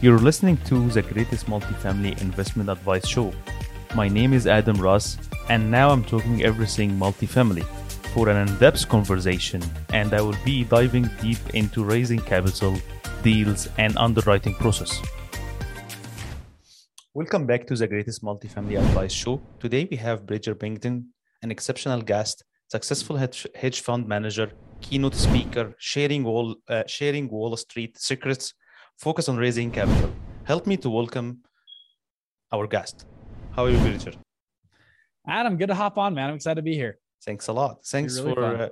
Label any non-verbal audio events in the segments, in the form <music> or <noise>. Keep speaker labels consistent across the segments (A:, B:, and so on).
A: You're listening to the greatest multifamily investment advice show. My name is Adam Ras, and now I'm talking everything multifamily for an in depth conversation, and I will be diving deep into raising capital, deals, and underwriting process. Welcome back to the greatest multifamily advice show. Today we have Bridger Pennington, an exceptional guest, successful hedge, hedge fund manager, keynote speaker, sharing Wall, uh, sharing Wall Street secrets, focus on raising capital. Help me to welcome our guest. How are you, Bridger?
B: Adam, good to hop on, man. I'm excited to be here.
A: Thanks a lot. Thanks really for uh,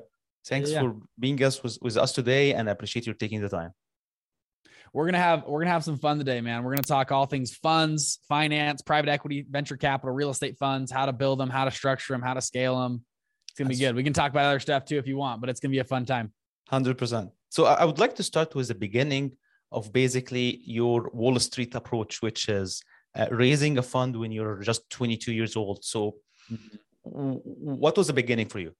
A: thanks yeah. for being us with, with us today, and I appreciate you taking the time.
B: We're gonna have we're gonna have some fun today, man. We're gonna talk all things funds, finance, private equity, venture capital, real estate funds, how to build them, how to structure them, how to scale them. It's gonna That's be good. We can talk about other stuff too if you want, but it's gonna be a fun time.
A: Hundred percent. So I would like to start with the beginning of basically your Wall Street approach, which is uh, raising a fund when you're just 22 years old. So, what was the beginning for you?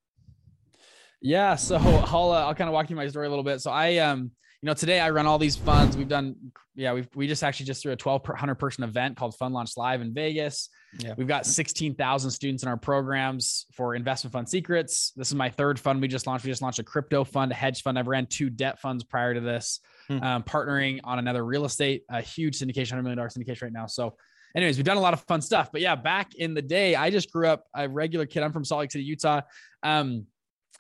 B: Yeah, so <laughs> I'll uh, I'll kind of walk you my story a little bit. So I um you know today I run all these funds. We've done yeah we we just actually just threw a 1200 person event called Fund Launch Live in Vegas. Yeah. We've got 16,000 students in our programs for investment fund secrets. This is my third fund we just launched. We just launched a crypto fund, a hedge fund. I've ran two debt funds prior to this hmm. um, partnering on another real estate, a huge syndication, $100 million syndication right now. So, anyways, we've done a lot of fun stuff. But yeah, back in the day, I just grew up a regular kid. I'm from Salt Lake City, Utah. Um,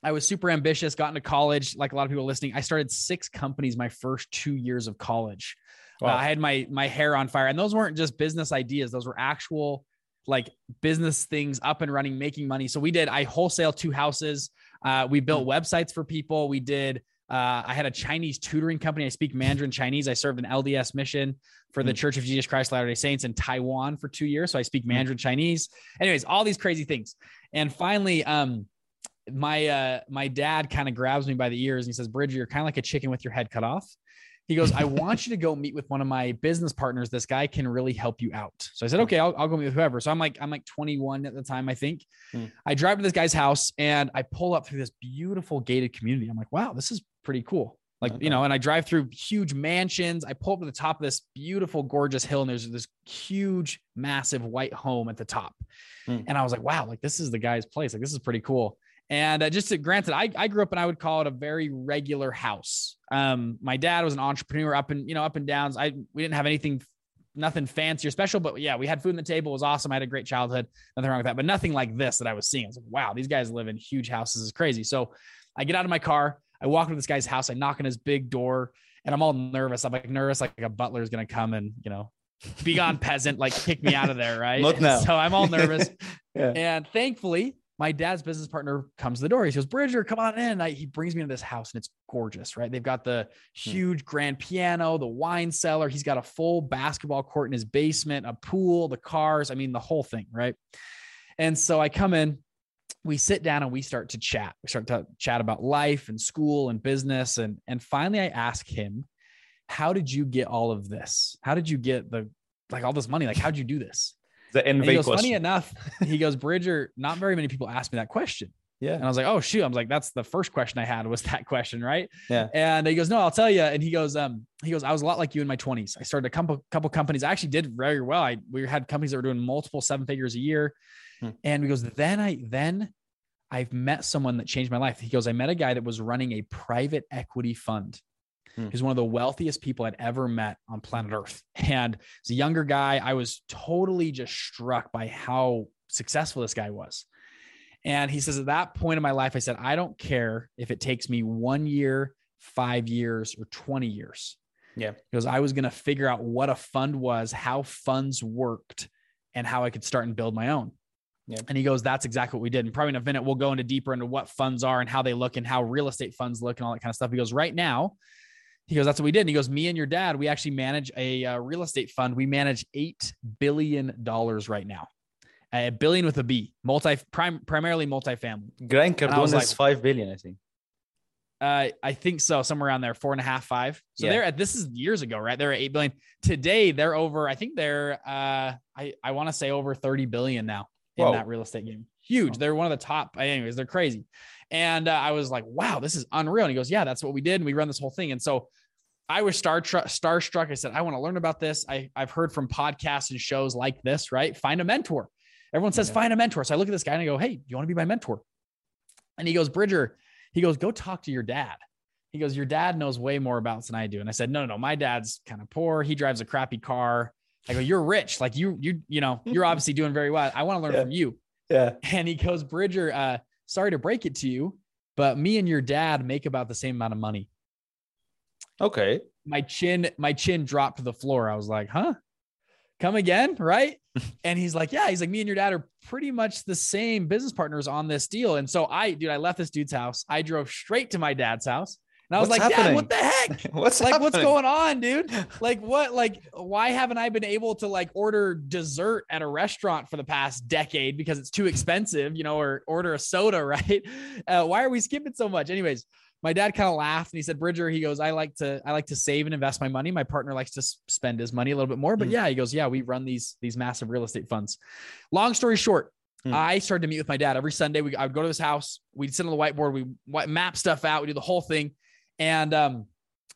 B: I was super ambitious, got into college. Like a lot of people listening, I started six companies my first two years of college. Wow. Uh, I had my my hair on fire, and those weren't just business ideas; those were actual like business things up and running, making money. So we did. I wholesale two houses. Uh, we built hmm. websites for people. We did uh, I had a Chinese tutoring company. I speak Mandarin Chinese. I served an LDS mission for the mm. Church of Jesus Christ Latter day Saints in Taiwan for two years. So I speak hmm. Mandarin mm. Chinese. Anyways, all these crazy things. And finally, um, my uh, my dad kind of grabs me by the ears and he says, Bridger, you're kind of like a chicken with your head cut off. He goes, I <laughs> want you to go meet with one of my business partners. This guy can really help you out. So I said, okay, I'll, I'll go meet with whoever. So I'm like, I'm like 21 at the time, I think. Hmm. I drive to this guy's house and I pull up through this beautiful gated community. I'm like, wow, this is pretty cool. Like, okay. you know, and I drive through huge mansions. I pull up to the top of this beautiful, gorgeous hill, and there's this huge, massive white home at the top. Hmm. And I was like, wow, like this is the guy's place. Like, this is pretty cool. And uh, just to, granted, I, I grew up and I would call it a very regular house. Um, my dad was an entrepreneur up and, you know, up and downs. I, we didn't have anything, nothing fancy or special, but yeah, we had food on the table. It was awesome. I had a great childhood. Nothing wrong with that, but nothing like this that I was seeing. I was like, wow, these guys live in huge houses. is crazy. So I get out of my car. I walk into this guy's house. I knock on his big door and I'm all nervous. I'm like nervous, like a butler is going to come and, you know, be gone peasant, like kick me out of there. Right. <laughs>
A: Look now.
B: So I'm all nervous. <laughs> yeah. And thankfully, my dad's business partner comes to the door. He goes, Bridger, come on in. I, he brings me to this house and it's gorgeous, right? They've got the hmm. huge grand piano, the wine cellar. He's got a full basketball court in his basement, a pool, the cars. I mean, the whole thing, right? And so I come in, we sit down and we start to chat. We start to chat about life and school and business. And, and finally, I ask him, How did you get all of this? How did you get the like all this money? Like, how'd you do this?
A: The end goes,
B: Funny enough, he <laughs> goes, Bridger, not very many people ask me that question.
A: Yeah.
B: And I was like, oh shoot. I was like, that's the first question I had was that question, right?
A: Yeah.
B: And he goes, no, I'll tell you. And he goes, um, he goes, I was a lot like you in my 20s. I started a couple couple companies. I actually did very well. I we had companies that were doing multiple seven figures a year. Hmm. And he goes, then I then I've met someone that changed my life. He goes, I met a guy that was running a private equity fund. Hmm. He's one of the wealthiest people I'd ever met on planet Earth. And as a younger guy, I was totally just struck by how successful this guy was. And he says, at that point in my life, I said, I don't care if it takes me one year, five years, or 20 years.
A: Yeah.
B: Because I was going to figure out what a fund was, how funds worked, and how I could start and build my own. Yeah. And he goes, that's exactly what we did. And probably in a minute, we'll go into deeper into what funds are and how they look and how real estate funds look and all that kind of stuff. He goes, right now, he goes, that's what we did. And he goes, me and your dad, we actually manage a uh, real estate fund. We manage $8 billion right now. A billion with a B, multi, prim, primarily multifamily.
A: Grant Cardone like, is 5 billion, I think.
B: Uh, I think so, somewhere around there, four and a half, five. So yeah. they're at this is years ago, right? They're at eight billion. Today they're over, I think they're uh I, I want to say over 30 billion now in Whoa. that real estate game. Huge. They're one of the top, anyways, they're crazy. And uh, I was like, wow, this is unreal. And he goes, yeah, that's what we did. And we run this whole thing. And so I was star starstruck. I said, I want to learn about this. I, I've heard from podcasts and shows like this, right? Find a mentor. Everyone says, yeah. find a mentor. So I look at this guy and I go, Hey, do you want to be my mentor? And he goes, Bridger, he goes, go talk to your dad. He goes, Your dad knows way more about this than I do. And I said, No, no, no. My dad's kind of poor. He drives a crappy car. I go, You're rich. Like you, you, you know, you're obviously doing very well. I want to learn <laughs>
A: yeah.
B: from you.
A: Yeah.
B: And he goes, Bridger, uh, sorry to break it to you, but me and your dad make about the same amount of money.
A: Okay.
B: My chin, my chin dropped to the floor. I was like, huh? Come again, right? <laughs> and he's like, yeah. He's like, me and your dad are pretty much the same business partners on this deal. And so I, dude, I left this dude's house. I drove straight to my dad's house. And I was
A: What's
B: like,
A: happening?
B: Dad, what the heck? <laughs>
A: what's
B: like,
A: happening?
B: what's going on, dude? Like, what? Like, why haven't I been able to like order dessert at a restaurant for the past decade because it's too expensive, you know, or order a soda, <laughs> right? Uh, why are we skipping so much? Anyways, my dad kind of laughed and he said, Bridger, he goes, I like to, I like to save and invest my money. My partner likes to spend his money a little bit more, but
A: Mm.
B: yeah, he goes, yeah, we run these, these massive real estate funds. Long story short,
A: Mm.
B: I started to meet with my dad every Sunday. We, I would go to his house. We'd sit on the whiteboard. We map stuff out. We do the whole thing. And, um,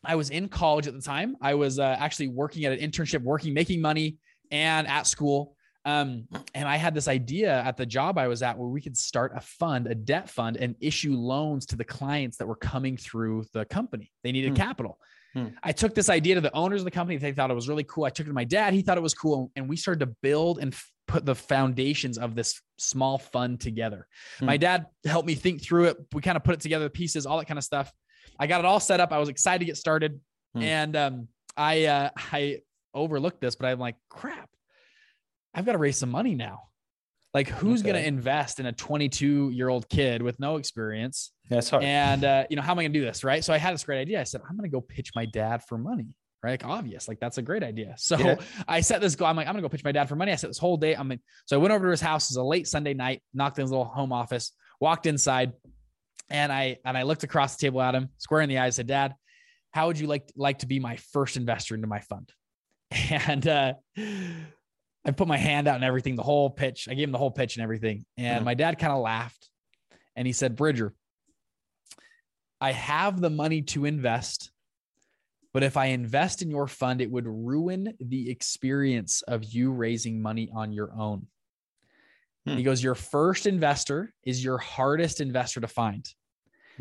B: I was in college at the time. I was uh, actually working at an internship, working, making money, and at school. Um, and I had this idea at the job I was at where we could start a fund, a debt fund, and issue loans to the clients that were coming through the company. They needed
A: Hmm.
B: capital.
A: Hmm.
B: I took this idea to the owners of the company. They thought it was really cool. I took it to my dad. He thought it was cool. And we started to build and f- put the foundations of this small fund together.
A: Hmm.
B: My dad helped me think through it. We kind of put it together, the pieces, all that kind of stuff. I got it all set up. I was excited to get started.
A: Hmm.
B: And um, I uh, I overlooked this, but I'm like, crap, I've got to raise some money now. Like, who's going to invest in a 22 year old kid with no experience?
A: It's hard.
B: And uh, you know, how am I going to do this? Right. So I had this great idea. I said, I'm going to go pitch my dad for money. Right. Like obvious. Like that's a great idea. <laughs> So
A: Yeah.
B: I set this goal. I'm like, I'm gonna go pitch my dad for money. I set this whole day. I'm like, so I went over to his house. It was a late Sunday night, knocked in his little home office, walked inside, and I and I looked across the table at him, square in the eyes, said, Dad, how would you like like to be my first investor into my fund? <laughs> And uh I put my hand out and everything, the whole pitch. I gave him the whole pitch and everything. And
A: Mhm.
B: my dad kind of laughed and he said, Bridger, I have the money to invest, but if I invest in your fund, it would ruin the experience of you raising money on your own.
A: Hmm.
B: He goes, Your first investor is your hardest investor to find.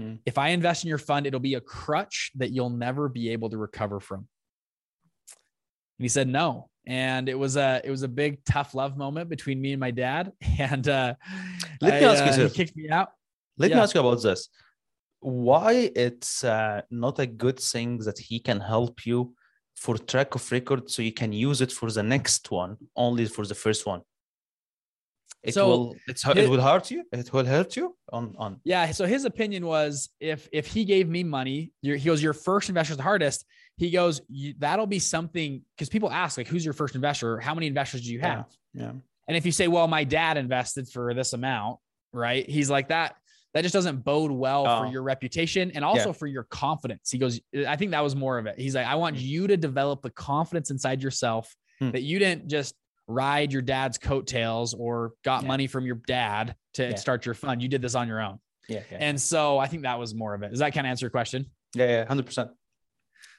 A: Hmm.
B: If I invest in your fund, it'll be a crutch that you'll never be able to recover from. And he said no. And it was a it was a big tough love moment between me and my dad. <laughs> And uh,
A: Let me
B: I,
A: ask you
B: uh, he
A: this.
B: kicked me out.
A: Let me ask you about this. Why it's uh, not a good thing that he can help you for track of record so you can use it for the next one, only for the first one? It
B: So,
A: will it's it
B: it-
A: will hurt you. It will hurt you on on
B: Yeah. So his opinion was if if he gave me money, he goes, your first investor is the hardest. He goes, that'll be something because people ask like, who's your first investor? How many investors do you have?
A: yeah.
B: And if you say, well, my dad invested for this amount, right? He's like that. That just doesn't bode well for
A: Oh.
B: your reputation and also for your confidence. He goes, I think that was more of it. He's like, I want you to develop the confidence inside yourself
A: Hmm.
B: that you didn't just ride your dad's coattails or got
A: Yeah.
B: money from your dad to
A: Yeah.
B: start your fund. You did this on your own.
A: Yeah, yeah,
B: And so I think that was more of it. Does that kind of answer your question?
A: yeah, yeah, hundred percent.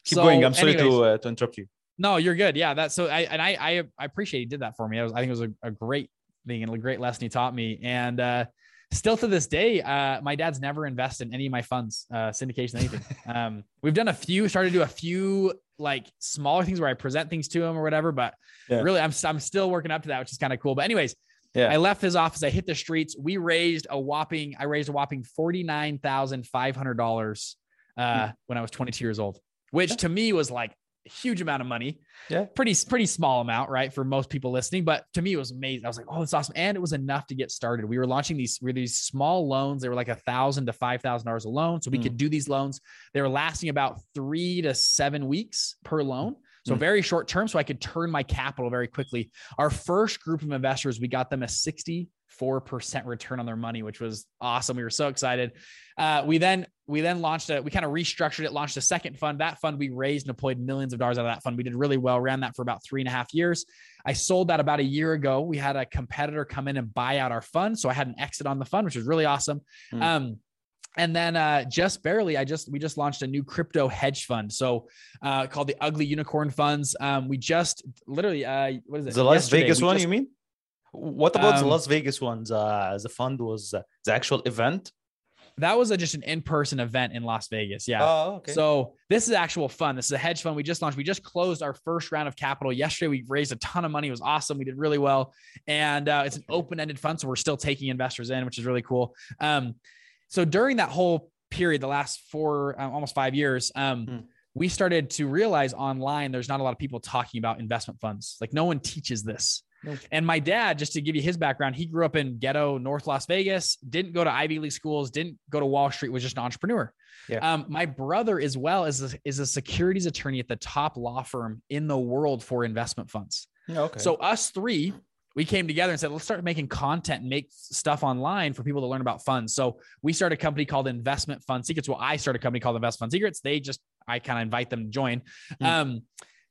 A: Keep
B: So
A: going. I'm sorry
B: anyways-
A: to uh, to interrupt you.
B: No, you're good. Yeah, that's so. I and I I, I appreciate he did that for me. I was I think it was a, a great thing and a great lesson he taught me. And uh, still to this day, uh, my dad's never invested in any of my funds, uh, syndication, anything. <laughs> um, we've done a few, started to do a few like smaller things where I present things to him or whatever. But
A: Yeah.
B: really, I'm I'm still working up to that, which is kind of cool. But anyways.
A: Yeah.
B: I left his office. I hit the streets. We raised a whopping, I raised a whopping $49,500 uh,
A: Hmm.
B: when I was 22 years old, which
A: Yeah.
B: to me was like huge amount of money.
A: Yeah.
B: Pretty, pretty small amount, right? For most people listening. But to me, it was amazing. I was like, oh, that's awesome. And it was enough to get started. We were launching these, we were these small loans. They were like a thousand to five thousand dollars a loan. So we
A: Mm.
B: could do these loans. They were lasting about three to seven weeks per loan. So
A: Mm.
B: very short term. So I could turn my capital very quickly. Our first group of investors, we got them a 64% return on their money, which was awesome. We were so excited. Uh, we then we then launched a we kind of restructured it, launched a second fund. That fund we raised and deployed millions of dollars out of that fund. We did really well, ran that for about three and a half years. I sold that about a year ago. We had a competitor come in and buy out our fund. So I had an exit on the fund, which was really awesome.
A: Mm.
B: Um, and then uh, just barely, I just we just launched a new crypto hedge fund, so uh, called the Ugly Unicorn Funds. Um, we just literally, uh, what is it?
A: The Las Vegas
B: we
A: one,
B: just-
A: you mean? What about the
B: Um,
A: Las Vegas ones? Uh, the fund was uh, the actual event.
B: That was a, just an in-person event in Las Vegas. Yeah.
A: Oh, okay.
B: So this is actual fun. This is a hedge fund we just launched. We just closed our first round of capital yesterday. We raised a ton of money. It was awesome. We did really well, and uh, it's an open-ended fund, so we're still taking investors in, which is really cool. Um, so during that whole period, the last four, um, almost five years, um,
A: Hmm.
B: we started to realize online there's not a lot of people talking about investment funds. Like no one teaches this. And my dad, just to give you his background, he grew up in ghetto North Las Vegas, didn't go to Ivy League schools, didn't go to Wall Street, was just an entrepreneur.
A: Yeah.
B: Um, my brother as well is a, is a securities attorney at the top law firm in the world for investment funds.
A: okay.
B: So us three, we came together and said, let's start making content and make stuff online for people to learn about funds. So we started a company called Investment Fund Secrets. Well, I started a company called Investment Fund Secrets. They just, I kind of invite them to join.
A: Hmm.
B: Um,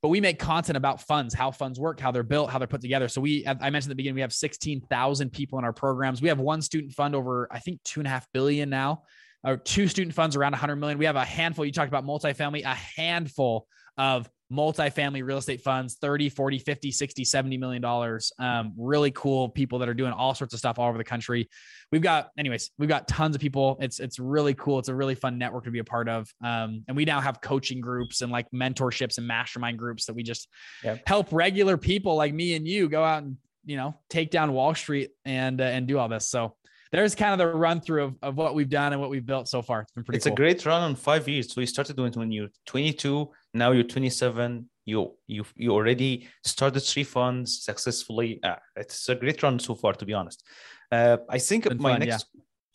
B: but we make content about funds, how funds work, how they're built, how they're put together. So we, I mentioned at the beginning, we have 16,000 people in our programs. We have one student fund over, I think, two and a half billion now, or two student funds around 100 million. We have a handful. You talked about multifamily, a handful of multifamily real estate funds 30 40 50 60 70 million dollars. Um, really cool people that are doing all sorts of stuff all over the country. We've got anyways we've got tons of people. It's it's really cool. It's a really fun network to be a part of. Um, and we now have coaching groups and like mentorships and mastermind groups that we just
A: Yep.
B: help regular people like me and you go out and you know take down wall street and uh, and do all this. So there's kind of the run through of, of what we've done and what we've built so far. It's been pretty
A: it's
B: cool.
A: a great run on five years. So you started doing it when you're 22. Now you're 27. You you you already started three funds successfully. Uh, it's a great run so far, to be honest. Uh, I think
B: Been
A: my
B: fun, yeah.
A: next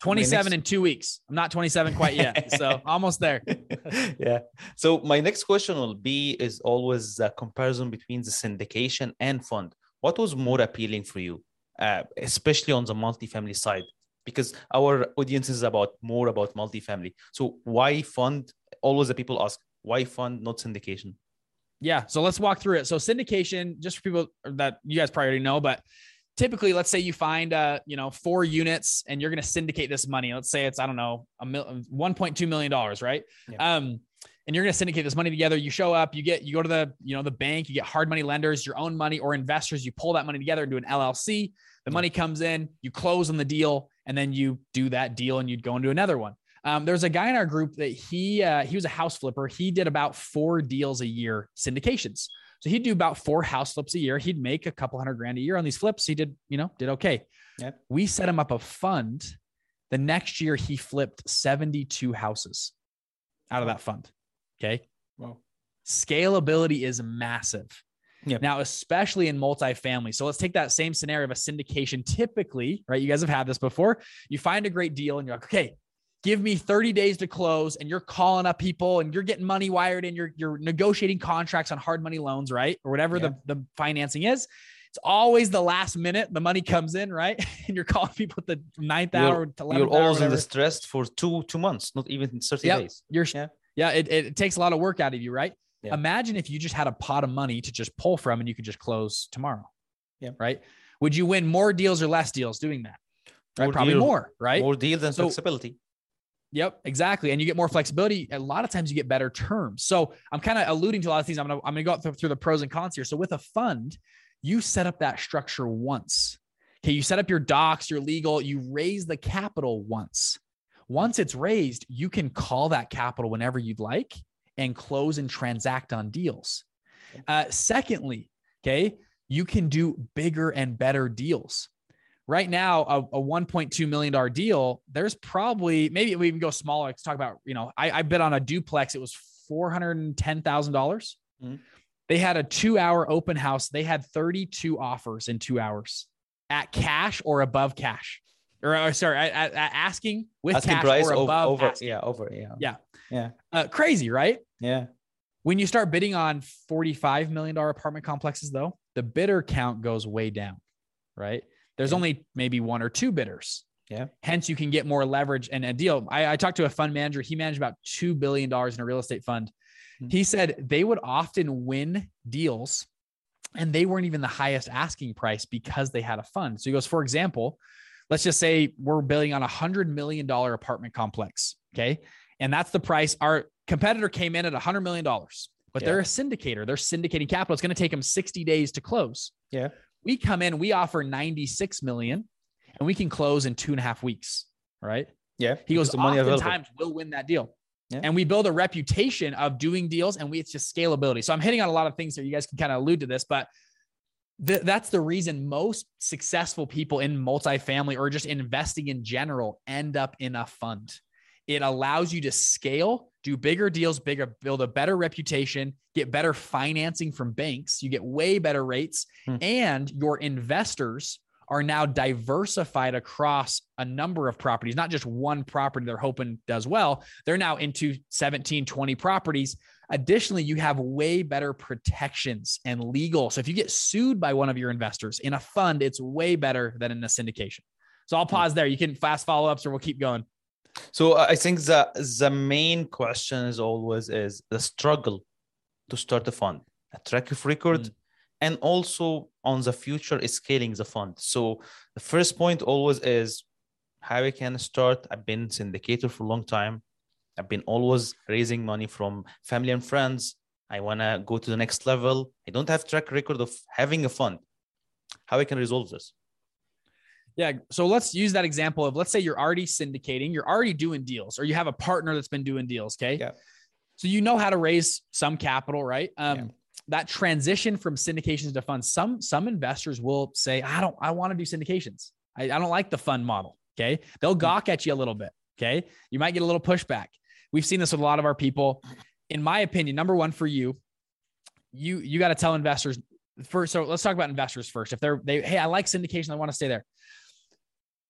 B: 27
A: next-
B: in two weeks i'm not 27 quite yet so <laughs> almost there <laughs>
A: yeah. So my next question will be is always the comparison between the syndication and fund. What was more appealing for you, uh, especially on the multifamily side? Because our audience is about more about multifamily. So why fund? Always the people ask why fund, not syndication.
B: Yeah. So let's walk through it. So syndication, just for people that you guys probably already know, but typically, let's say you find uh, you know, four units and you're going to syndicate this money. Let's say it's, I don't know, a mil- 1.2 million dollars, right?
A: Yeah.
B: Um, and you're going to syndicate this money together. You show up, you get, you go to the, you know, the bank, you get hard money lenders, your own money or investors. You pull that money together into an LLC. The
A: Yeah.
B: money comes in, you close on the deal, and then you do that deal and you'd go into another one. Um, there's a guy in our group that he uh, he was a house flipper. He did about four deals a year syndications. So he'd do about four house flips a year. He'd make a couple hundred grand a year on these flips. He did, you know, did okay.
A: Yep.
B: We set him up a fund. The next year he flipped 72 houses out of that fund. Okay.
A: Wow.
B: Scalability is massive.
A: Yep.
B: Now, especially in multifamily. So let's take that same scenario of a syndication. Typically, right? You guys have had this before. You find a great deal and you're like, okay, give me 30 days to close. And you're calling up people and you're getting money wired and you're you're negotiating contracts on hard money loans, right? Or whatever
A: Yeah.
B: the, the financing is. It's always the last minute the money comes in, right? <laughs> and you're calling people at the ninth
A: You're-
B: hour, to 11th
A: You're always in the stress for two two months, not even 30
B: Yep.
A: days.
B: You're
A: Yeah.
B: yeah, it, it takes a lot of work out of you, right?
A: Yeah.
B: Imagine if you just had a pot of money to just pull from and you could just close tomorrow.
A: Yeah.
B: Right. Would you win more deals or less deals doing that? Right.
A: More
B: Probably
A: deal-
B: more, right?
A: More deals and
B: So-
A: flexibility.
B: Yep, exactly. And you get more flexibility. A lot of times you get better terms. So I'm kind of alluding to a lot of things. I'm gonna I'm gonna go through, through the pros and cons here. So with a fund, you set up that structure once. Okay, you set up your docs, your legal, you raise the capital once. Once it's raised, you can call that capital whenever you'd like and close and transact on deals. Uh, secondly, okay, you can do bigger and better deals right now a, a 1.2 million dollar deal there's probably maybe we even go smaller let's talk about you know i, I bid on a duplex it was $410000
A: Mhm.
B: they had a two hour open house they had 32 offers in two hours at cash or above cash or, or sorry at, at- at asking with
A: Asking
B: cash
A: price
B: or above
A: over
B: asking.
A: yeah, over yeah.
B: Yeah.
A: Yeah.
B: Uh, crazy right
A: Yeah.
B: when you start bidding on $45 million apartment complexes, though, the bidder count goes way down, right? There's only maybe one or two bidders.
A: Yeah.
B: Hence, you can get more leverage and a deal. I, I talked to a fund manager. He managed about $2 billion in a real estate fund.
A: Hmm.
B: He said they would often win deals and they weren't even the highest asking price because they had a fund. So he goes, for example, let's just say we're building on a hundred million dollar apartment complex. Okay. And that's the price. Our competitor came in at a hundred million dollars, but
A: Yeah.
B: they're a syndicator. They're syndicating capital. It's going to take them 60 days to close.
A: Yeah.
B: We come in, we offer 96 million and we can close in two and a half weeks. Right.
A: Yeah.
B: He goes,
A: the money
B: oftentimes we'll win that deal.
A: Yeah.
B: And we build a reputation of doing deals and we, it's just scalability. So I'm hitting on a lot of things here. You guys can kind of allude to this, but th- that's the reason most successful people in multifamily or just investing in general end up in a fund. It allows you to scale, do bigger deals, bigger, build a better reputation, get better financing from banks. You get way better rates,
A: Hmm.
B: and your investors are now diversified across a number of properties, not just one property they're hoping does well. They're now into 17, 20 properties. Additionally, you have way better protections and legal. So if you get sued by one of your investors in a fund, it's way better than in a syndication. So I'll pause there. You can fast follow ups or we'll keep going.
A: So I think the the main question is always is the struggle to start a fund, a track of record,
B: Mm.
A: and also on the future is scaling the fund. So the first point always is how I can start. I've been syndicator for a long time. I've been always raising money from family and friends. I want to go to the next level. I don't have track record of having a fund. How I can resolve this?
B: Yeah. So let's use that example of let's say you're already syndicating, you're already doing deals, or you have a partner that's been doing deals. Okay.
A: Yeah.
B: So you know how to raise some capital, right? Um,
A: Yeah.
B: That transition from syndications to funds, some some investors will say, I don't, I want to do syndications. I, I don't like the fund model. Okay. They'll gawk at you a little bit. Okay. You might get a little pushback. We've seen this with a lot of our people. In my opinion, number one for you, you you got to tell investors first. So let's talk about investors first. If they're they, hey, I like syndication, I want to stay there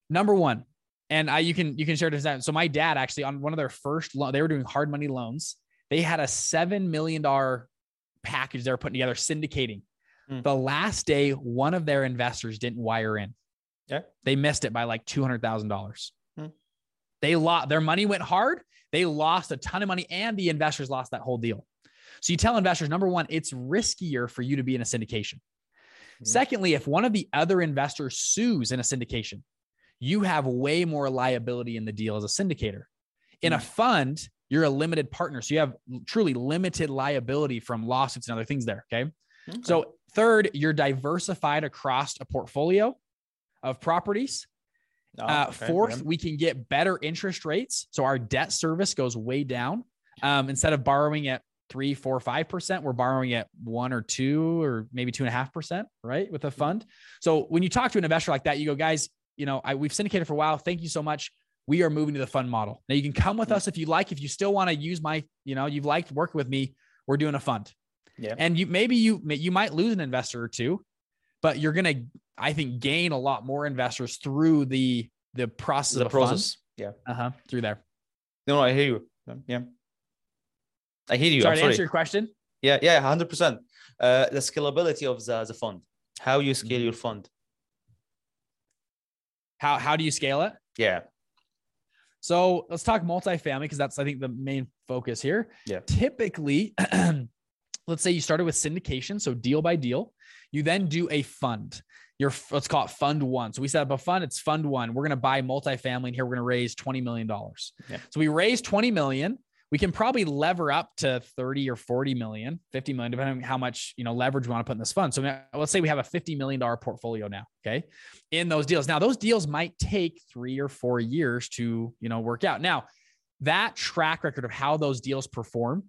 B: number one and I, you can you can share this out. So my dad actually on one of their first loan, they were doing hard money loans. They had a seven million dollar package they were putting together, syndicating.
A: Hmm.
B: The last day, one of their investors didn't wire in.
A: Yeah.
B: they missed it by like two hundred thousand dollars.
A: Hmm.
B: They lost their money went hard. They lost a ton of money, and the investors lost that whole deal. So you tell investors, number one, it's riskier for you to be in a syndication.
A: Mhm.
B: Secondly, if one of the other investors sues in a syndication, you have way more liability in the deal as a syndicator. In a fund, you're a limited partner. So you have truly limited liability from lawsuits and other things there. Okay.
A: Okay.
B: So, third, you're diversified across a portfolio of properties.
A: Oh,
B: Uh,
A: okay,
B: fourth,
A: yeah.
B: we can get better interest rates. So our debt service goes way down. Um, instead of borrowing at three, four, five percent, we're borrowing at one or two or maybe two and a half percent, right? With a fund. So when you talk to an investor like that, you go, guys, you know, I, we've syndicated for a while. Thank you so much. We are moving to the fund model. Now you can come with us if you like. If you still want to use my, you know, you've liked working with me, we're doing a fund.
A: Yeah.
B: And you maybe you you might lose an investor or two, but you're gonna, I think, gain a lot more investors through the the process
A: the
B: of a fund.
A: process. Yeah.
B: Uh huh. Through there.
A: No, no, I hear you. Yeah. I hear you.
B: Sorry
A: I'm
B: to
A: sorry.
B: answer your question.
A: Yeah, yeah, hundred percent. Uh, the scalability of the the fund, how you scale
B: Mhm.
A: your fund.
B: How how do you scale it?
A: Yeah,
B: So let's talk multifamily because that's I think the main focus here.
A: Yeah.
B: Typically, <clears throat> let's say you started with syndication, so deal by deal. You then do a fund. Your let's call it fund one. So we set up a fund. It's fund one. We're going to buy multifamily, and here we're going to raise twenty million dollars.
A: Yeah.
B: So we raise twenty million. We can probably lever up to 30 or 40 million, 50 million, depending on how much you know leverage we want to put in this fund. So now, let's say we have a $50 million portfolio now. Okay. In those deals. Now, those deals might take three or four years to, you know, work out. Now, that track record of how those deals perform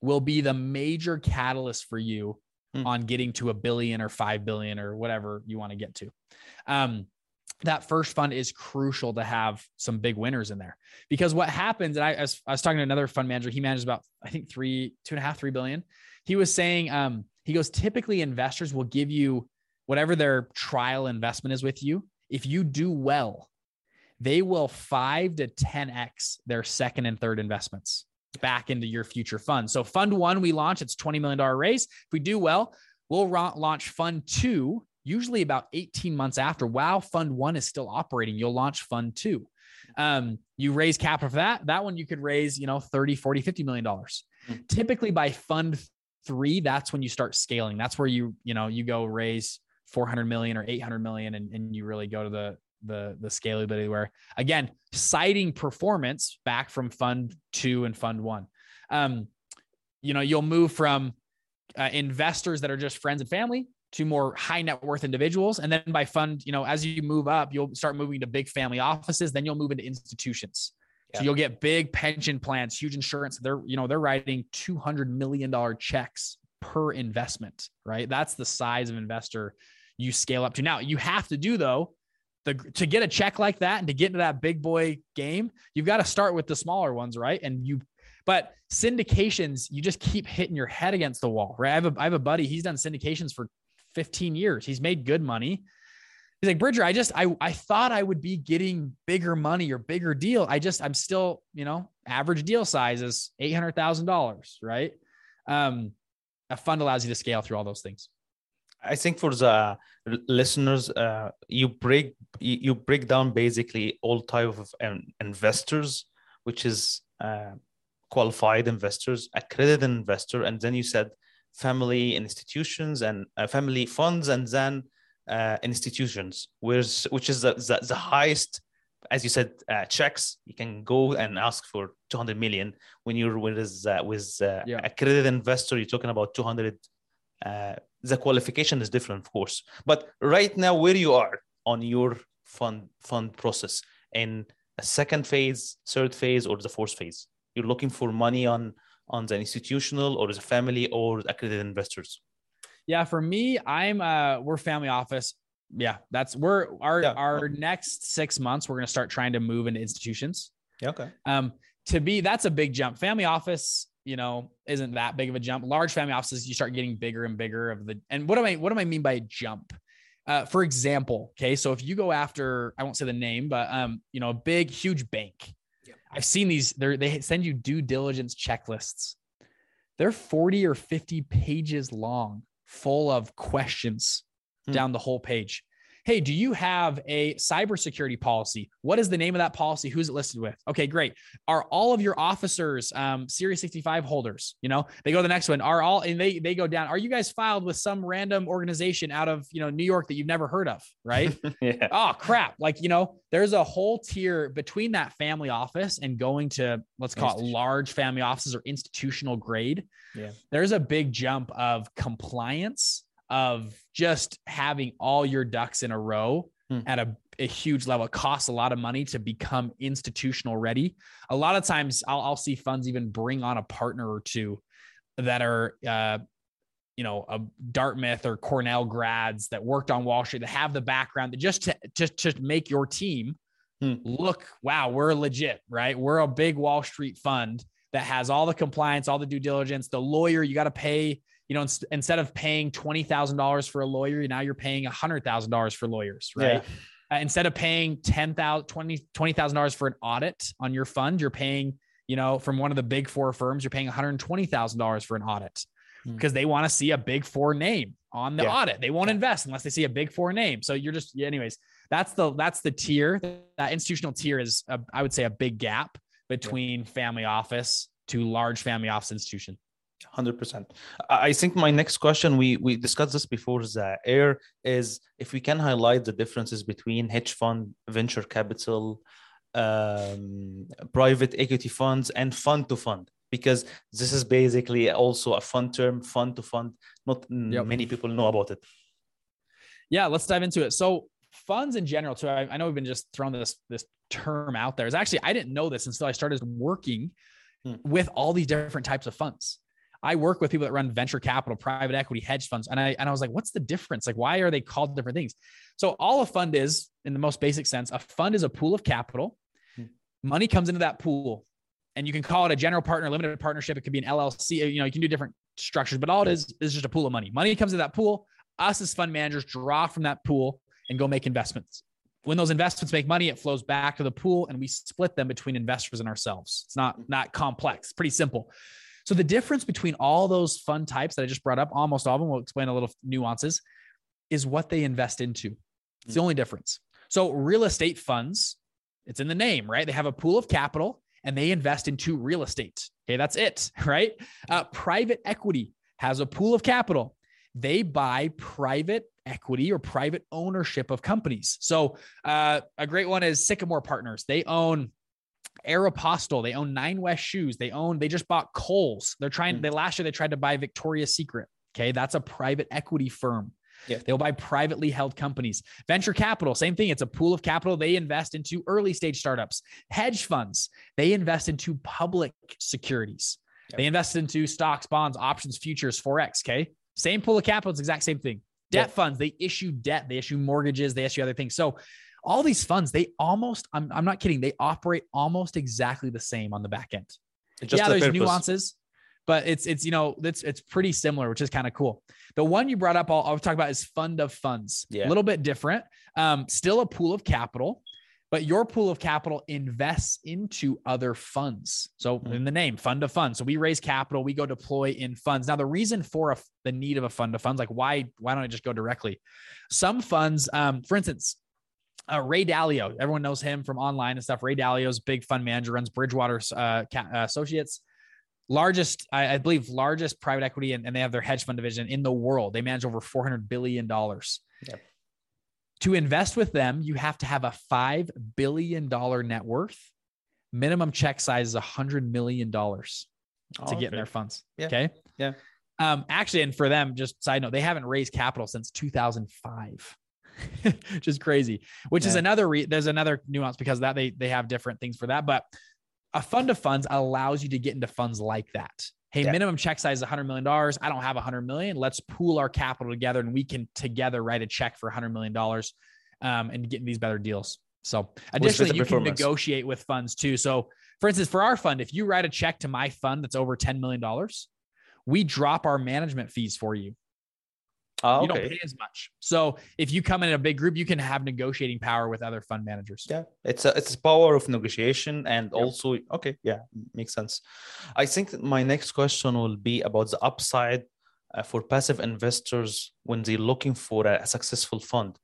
B: will be the major catalyst for you
A: Hmm.
B: on getting to a billion or 5 billion or whatever you want to get to. Um, that first fund is crucial to have some big winners in there because what happens, and I, I, was, I was talking to another fund manager, he manages about, I think three, two and a half, three billion. He was saying, um, he goes, typically investors will give you whatever their trial investment is with you. If you do well, they will five to 10x their second and third investments back into your future fund. So fund one, we launch, it's $20 million raise. If we do well, we'll ra- launch fund two, usually about 18 months after. wow fund one is still operating, you'll launch fund two. Um, you raise capital for that. That one you could raise, you know, 30, 40, 50 million dollars.
A: Mhm.
B: Typically by fund three, that's when you start scaling. That's where you, you know, you go raise 400 million or 800 million and, and you really go to the, the the scalability where again citing performance back from fund two and fund one. Um, you know, you'll move from uh, investors that are just friends and family to more high net worth individuals. And then by fund, you know, as you move up, you'll start moving to big family offices. Then you'll move into institutions. Yeah. So you'll get big pension plans, huge insurance. They're, you know, they're writing $200 million checks per investment, right? That's the size of investor you scale up to. Now you have to do though, the, to get a check like that and to get into that big boy game, you've got to start with the smaller ones, right? And you but syndications, you just keep hitting your head against the wall, right? I have a, I have a buddy, he's done syndications for 15 years. He's made good money. He's like, Bridger, I just, I, I thought I would be getting bigger money or bigger deal. I just, I'm still, you know, average deal size is $800,000, right? Um, a fund allows you to scale through all those things.
A: I think for the listeners, uh, you break you break down basically all type of um, investors, which is uh, qualified investors, accredited investor, and then you said family institutions and uh, family funds, and then uh, institutions, which which is the, the, the highest, as you said, uh, checks. You can go and ask for 200 million when you're with uh, with uh, yeah. accredited investor. You're talking about 200. Uh, the qualification is different, of course, but right now, where you are on your fund fund process in a second phase, third phase, or the fourth phase? you're looking for money on on the institutional or the family or accredited investors?
B: Yeah, for me, I'm uh we're family office. Yeah, that's we're our yeah. our next six months we're gonna start trying to move into institutions.
A: Yeah, okay.
B: Um, to be that's a big jump. Family office, you know, isn't that big of a jump. Large family offices, you start getting bigger and bigger of the. And what do I what do I mean by a jump? Uh, for example, okay, so if you go after, I won't say the name, but um, you know, a big, huge bank, I've seen these. They they send you due diligence checklists. They're 40 or 50 pages long, full of questions hmm. down the whole page hey, do you have a cybersecurity policy? What is the name of that policy? Who's it listed with? Okay, great. Are all of your officers um, Series 65 holders? You know, they go to the next one. Are all and they they go down. Are you guys filed with some random organization out of you know New York that you've never heard of? Right? <laughs> yeah. Oh crap! Like you know, there's a whole tier between that family office and going to let's call it large family offices or institutional grade.
A: Yeah.
B: There's a big jump of compliance of just having all your ducks in a row hmm. at a, a, huge level. It costs a lot of money to become institutional ready. A lot of times I'll, I'll see funds even bring on a partner or two that are, uh, you know, a Dartmouth or Cornell grads that worked on Wall Street that have the background that just to, just to make your team hmm. look, wow, we're legit, right? We're a big Wall Street fund that has all the compliance, all the due diligence, the lawyer, you got to pay you know, instead of paying $20,000 for a lawyer, now you're paying $100,000 for lawyers, right? Yeah. Uh, instead of paying $10,000, $20,000 for an audit on your fund, you're paying, you know, from one of the big four firms, you're paying $120,000 for an audit hmm. because they want to see a big four name on the yeah. audit. They won't yeah. invest unless they see a big four name. So you're just, anyways, that's the, that's the tier. That institutional tier is, a, I would say, a big gap between family office to large family office institution.
A: 100% i think my next question we we discussed this before the air is if we can highlight the differences between hedge fund venture capital um, private equity funds and fund to fund because this is basically also a fund term fund to fund. Not yep. many people know about it.
B: Yeah let's dive into it. So funds in general too I, I know we've been just throwing this this term out there. Is actually i didn't know this until i started working hmm. with all these different types of funds I work with people that run venture capital, private equity, hedge funds. And I, and I was like, what's the difference? Like, why are they called different things? So all a fund is in the most basic sense, a fund is a pool of capital. Hmm. Money comes into that pool and you can call it a general partner, limited partnership. It could be an LLC. You know, you can do different structures, but all it is is just a pool of money. Money comes into that pool. Us as fund managers draw from that pool and go make investments. When those investments make money, it flows back to the pool and we split them between investors and ourselves. It's not not complex, pretty simple. So the difference between all those fund types that I just brought up, almost all of them, we'll explain a little nuances, is what they invest into. It's the only difference. So real estate funds, it's in the name, right? They have a pool of capital and they invest into real estate. Okay, that's it, <laughs> right? Uh, private equity has a pool of capital they buy private equity or private ownership of companies. So uh, a great one is Sycamore Partners. They own Aeropostale. They own Nine West Shoes. They own. They just bought Kohl's. They're trying. Mm. They last year they tried to buy Victoria's Secret. Okay, that's a private equity firm. Yeah. They'll buy privately held companies. Venture capital, same thing. It's a pool of capital. They invest into early stage startups. Hedge funds, they invest into public securities. Yep. They invest into stocks, bonds, options, futures, forex. Okay, same pool of capital. It's exact same thing. Debt yep. funds, they issue debt. They issue mortgages. They issue other things. So all these funds, they almost, I'm, I'm not kidding, they operate almost exactly the same on the back end. yeah, there's purpose. nuances, but it's, it's, you know, it's, it's pretty similar, which is kind of cool. The one you brought up, I'll, I'll talk about is fund of funds, yeah. a little bit different. Um, still a pool of capital, but your pool of capital invests into other funds. So mm-hmm. in the name, fund of funds. So we raise capital, we go deploy in funds. Now the reason for a, the need of a fund of funds, like why why don't I just go directly? Some funds, um, for instance, uh, Ray Dalio, everyone knows him from online and stuff. Ray Dalio's big fund manager, runs Bridgewater uh, uh, Associates, largest, I, I, believe, largest private equity, and, and, they have their hedge fund division in the world. They manage over four hundred billion dollars. Yep. To invest with them, you have to have a five billion dollar net worth. Minimum check size is a hundred million dollars to oh, get in their funds.
A: Yeah.
B: Okay.
A: Yeah.
B: Um, actually, and for them, just side note, they haven't raised capital since 2005. <laughs> just crazy. Which yeah. is another re- there's another nuance because that they they have different things for that, but a fund of funds allows you to get into funds like that. Hey, yeah. minimum check size is $100 million. I don't have 100 million. Let's pool our capital together and we can together write a check for $100 million um, and get these better deals. So, additionally, you can negotiate with funds too. So, for instance, for our fund, if you write a check to my fund that's over $10 million, we drop our management fees for you.
A: Oh, okay.
B: You don't pay as much. So if you come in a big group, you can have negotiating power with other fund managers.
A: Yeah, it's a it's a power of negotiation and yep. also okay, yeah, makes sense. I think my next question will be about the upside uh, for passive investors when they're looking for a, a successful fund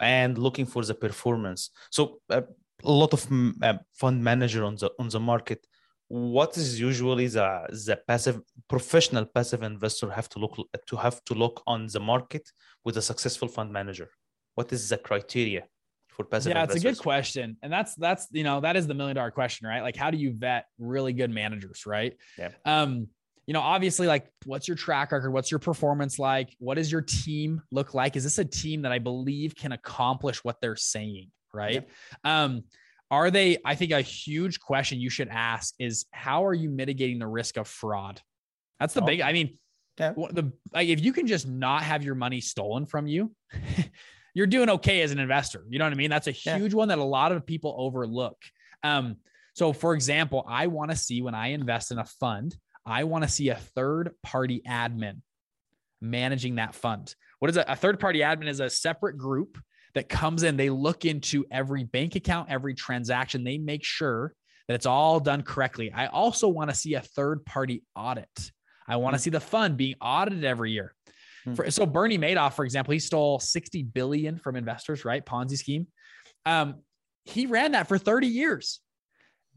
A: and looking for the performance. So uh, a lot of uh, fund manager on the on the market what is usually the the passive professional passive investor have to look to have to look on the market with a successful fund manager? What is the criteria for passive
B: yeah
A: investors?
B: it's a good question. And that's that's you know that is the million dollar question right? Like how do you vet really good managers right?
A: Yeah.
B: Um you know obviously like what's your track record? What's your performance like? What does your team look like? Is this a team that i believe can accomplish what they're saying right? Yeah. um are they? I think a huge question you should ask is how are you mitigating the risk of fraud? That's the oh. big. I mean, yeah. the like if you can just not have your money stolen from you, <laughs> you're doing okay as an investor. You know what I mean? That's a huge yeah. one that a lot of people overlook. Um, so, for example, I want to see when I invest in a fund, I want to see a third party admin managing that fund. What is a, a third party admin? Is a separate group that comes in, they look into every bank account, every transaction, they make sure that it's all done correctly. I also want to see a third party audit. I want to hmm. see the fund being audited every year. Hmm. For, so Bernie Madoff, for example, he stole 60 billion from investors, right? Ponzi scheme. Um, he ran that for 30 years.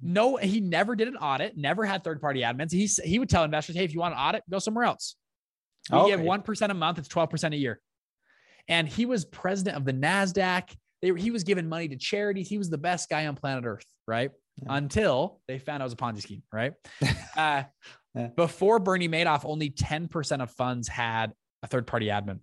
B: No, he never did an audit, never had third party admins. He, he would tell investors, hey, if you want an audit, go somewhere else. We okay. give 1% a month, it's 12% a year and he was president of the NASDAQ. They, he was giving money to charities. He was the best guy on planet Earth, right? Yeah. Until they found out it was a Ponzi scheme, right? <laughs> uh, yeah. Before Bernie Madoff, only 10% of funds had a third party admin.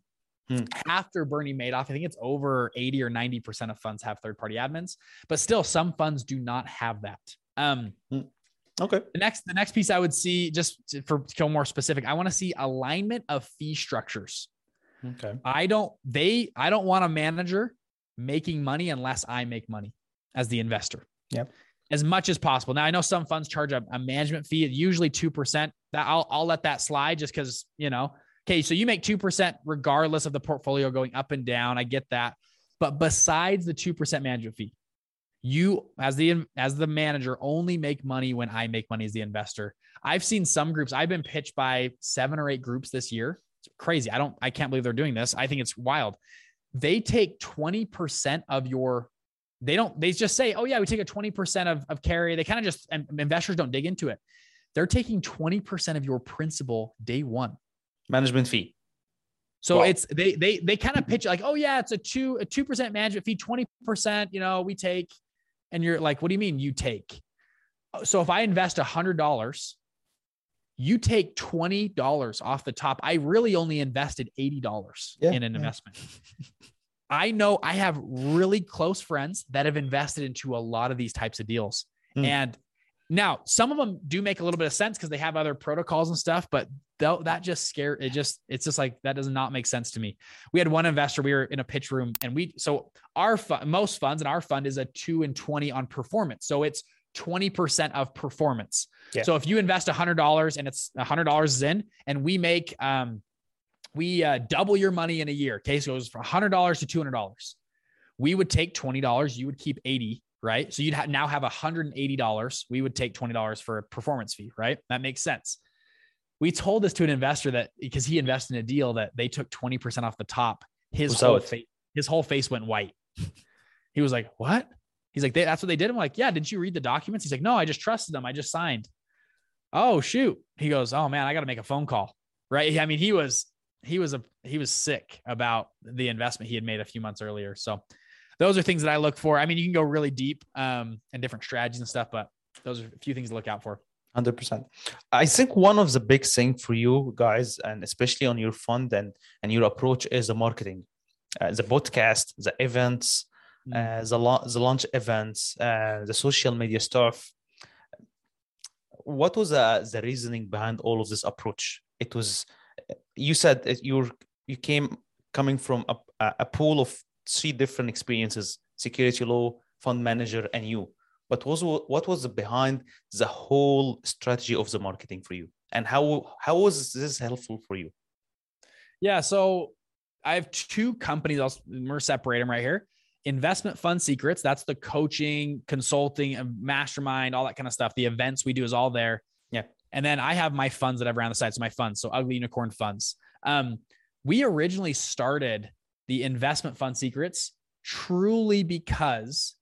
B: Hmm. After Bernie Madoff, I think it's over 80 or 90% of funds have third party admins, but still some funds do not have that. Um,
A: hmm. Okay.
B: The next, the next piece I would see, just for to go more specific, I want to see alignment of fee structures.
A: Okay.
B: I don't they I don't want a manager making money unless I make money as the investor.
A: Yep.
B: As much as possible. Now I know some funds charge a, a management fee, usually 2%. That I'll I'll let that slide just because, you know, okay, so you make 2% regardless of the portfolio going up and down. I get that. But besides the 2% management fee, you as the as the manager only make money when I make money as the investor. I've seen some groups, I've been pitched by seven or eight groups this year it's crazy. I don't, I can't believe they're doing this. I think it's wild. They take 20% of your, they don't, they just say, oh yeah, we take a 20% of, of carry. They kind of just, and investors don't dig into it. They're taking 20% of your principal day one.
A: Management fee.
B: So
A: Wow.
B: it's they they they kind of pitch it like, oh yeah, it's a two a two percent management fee, twenty percent. You know, we take, and you're like, what do you mean you take? So if I invest a hundred dollars, you take twenty dollars off the top. I really only invested eighty dollars
A: Yeah,
B: in an
A: yeah.
B: investment. I know I have really close friends that have invested into a lot of these types of deals.
A: Mm.
B: And now some of them do make a little bit of sense because they have other protocols and stuff, but that just scare it just it's just like that does not make sense to me. We had one investor, we were in a pitch room and we so our fund most funds and our fund is a two and 20 on performance. So it's 20% of performance.
A: Yeah.
B: So if you invest $100 and it's $100 is in and we make um we uh, double your money in a year. Case goes from $100 to $200. We would take $20, you would keep 80, right? So you'd ha- now have $180. We would take $20 for a performance fee, right? That makes sense. We told this to an investor that because he invested in a deal that they took 20% off the top, his
A: What's
B: whole
A: out?
B: face, his whole face went white. <laughs> he was like, "What?" He's like, "That's what they did." I'm like, "Yeah." Did you read the documents? He's like, "No, I just trusted them. I just signed." Oh shoot! He goes, "Oh man, I got to make a phone call." Right? I mean, he was he was a he was sick about the investment he had made a few months earlier. So those are things that I look for. I mean, you can go really deep um, and different strategies and stuff, but those are a few things to look out for.
A: Hundred percent. I think one of the big thing for you guys, and especially on your fund and and your approach, is the marketing, uh, the podcast, the events,
B: Mm.
A: uh, the la- the launch events, uh, the social media stuff. What was uh, the reasoning behind all of this approach? It was you said that you you came coming from a, a pool of three different experiences: security law, fund manager, and you. But was what was behind the whole strategy of the marketing for you, and how how was this helpful for you?
B: Yeah. So I have two companies. I'll we're separate them right here. Investment Fund Secrets. That's the coaching, consulting, and mastermind, all that kind of stuff. The events we do is all there.
A: Yeah.
B: And then I have my funds that I've ran the sites, so my funds. So Ugly Unicorn Funds. Um, we originally started the Investment Fund Secrets truly because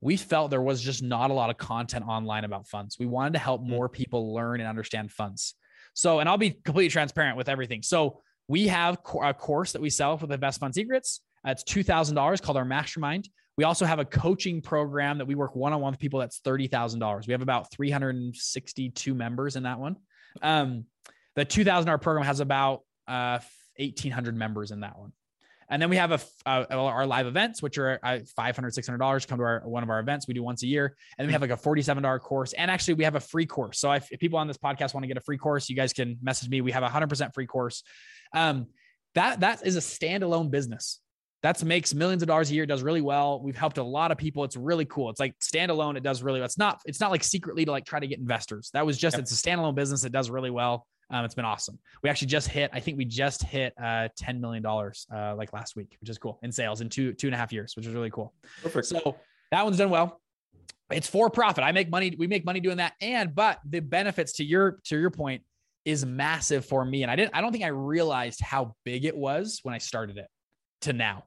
B: we felt there was just not a lot of content online about funds. We wanted to help
A: Mm.
B: more people learn and understand funds. So, and I'll be completely transparent with everything. So, we have a course that we sell for the Best Fund Secrets. It's $2,000 called our Mastermind. We also have a coaching program that we work one on one with people that's $30,000. We have about 362 members in that one. Um, the $2,000 program has about uh, 1,800 members in that one. And then we have a, uh, our live events, which are uh, $500, $600. Come to our, one of our events we do once a year. And then we have like a $47 course. And actually, we have a free course. So if, if people on this podcast want to get a free course, you guys can message me. We have a 100% free course. Um, that that is a standalone business. That makes millions of dollars a year. Does really well. We've helped a lot of people. It's really cool. It's like standalone. It does really. well. It's not. It's not like secretly to like try to get investors. That was just.
A: Yep.
B: It's a standalone business. It does really well. Um, it's been awesome. We actually just hit. I think we just hit uh, ten million dollars uh, like last week, which is cool in sales in two two and a half years, which is really cool.
A: Perfect.
B: So that one's done well. It's for profit. I make money. We make money doing that. And but the benefits to your to your point is massive for me. And I didn't. I don't think I realized how big it was when I started it to now.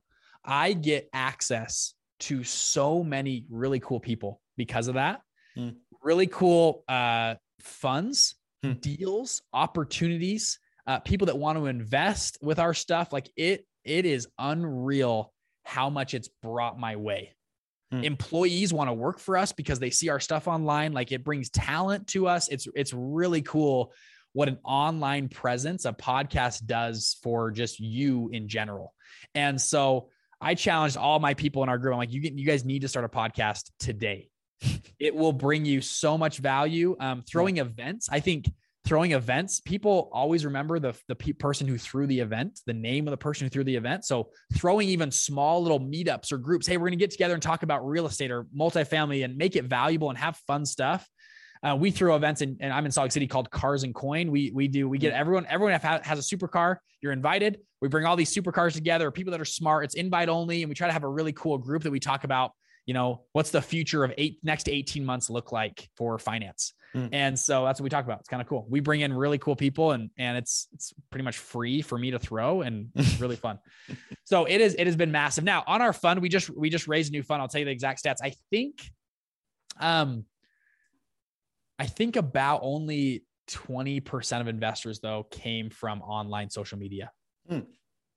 B: I get access to so many really cool people because of that.
A: Hmm.
B: Really cool uh, funds,
A: Hmm.
B: deals, opportunities, uh, people that want to invest with our stuff. Like it, it is unreal how much it's brought my way.
A: Hmm.
B: Employees want to work for us because they see our stuff online. Like it brings talent to us. It's it's really cool what an online presence, a podcast does for just you in general. And so I challenged all my people in our group. I'm like, you, get, you guys need to start a podcast today. <laughs> it will bring you so much value. Um, throwing events, I think throwing events, people always remember the, the pe- person who threw the event, the name of the person who threw the event. So throwing even small little meetups or groups, hey, we're going to get together and talk about real estate or multifamily and make it valuable and have fun stuff. Uh, we throw events in, and I'm in Salt Lake City called Cars and Coin. We we do we get everyone everyone have, has a supercar. You're invited. We bring all these supercars together. People that are smart. It's invite only, and we try to have a really cool group that we talk about. You know, what's the future of eight next 18 months look like for finance?
A: Mm.
B: And so that's what we talk about. It's kind of cool. We bring in really cool people, and and it's it's pretty much free for me to throw, and it's really fun. <laughs> So it is it has been massive. Now on our fund, we just we just raised a new fund. I'll tell you the exact stats. I think, um, I think about only 20% of investors though came from online social media.
A: Hmm.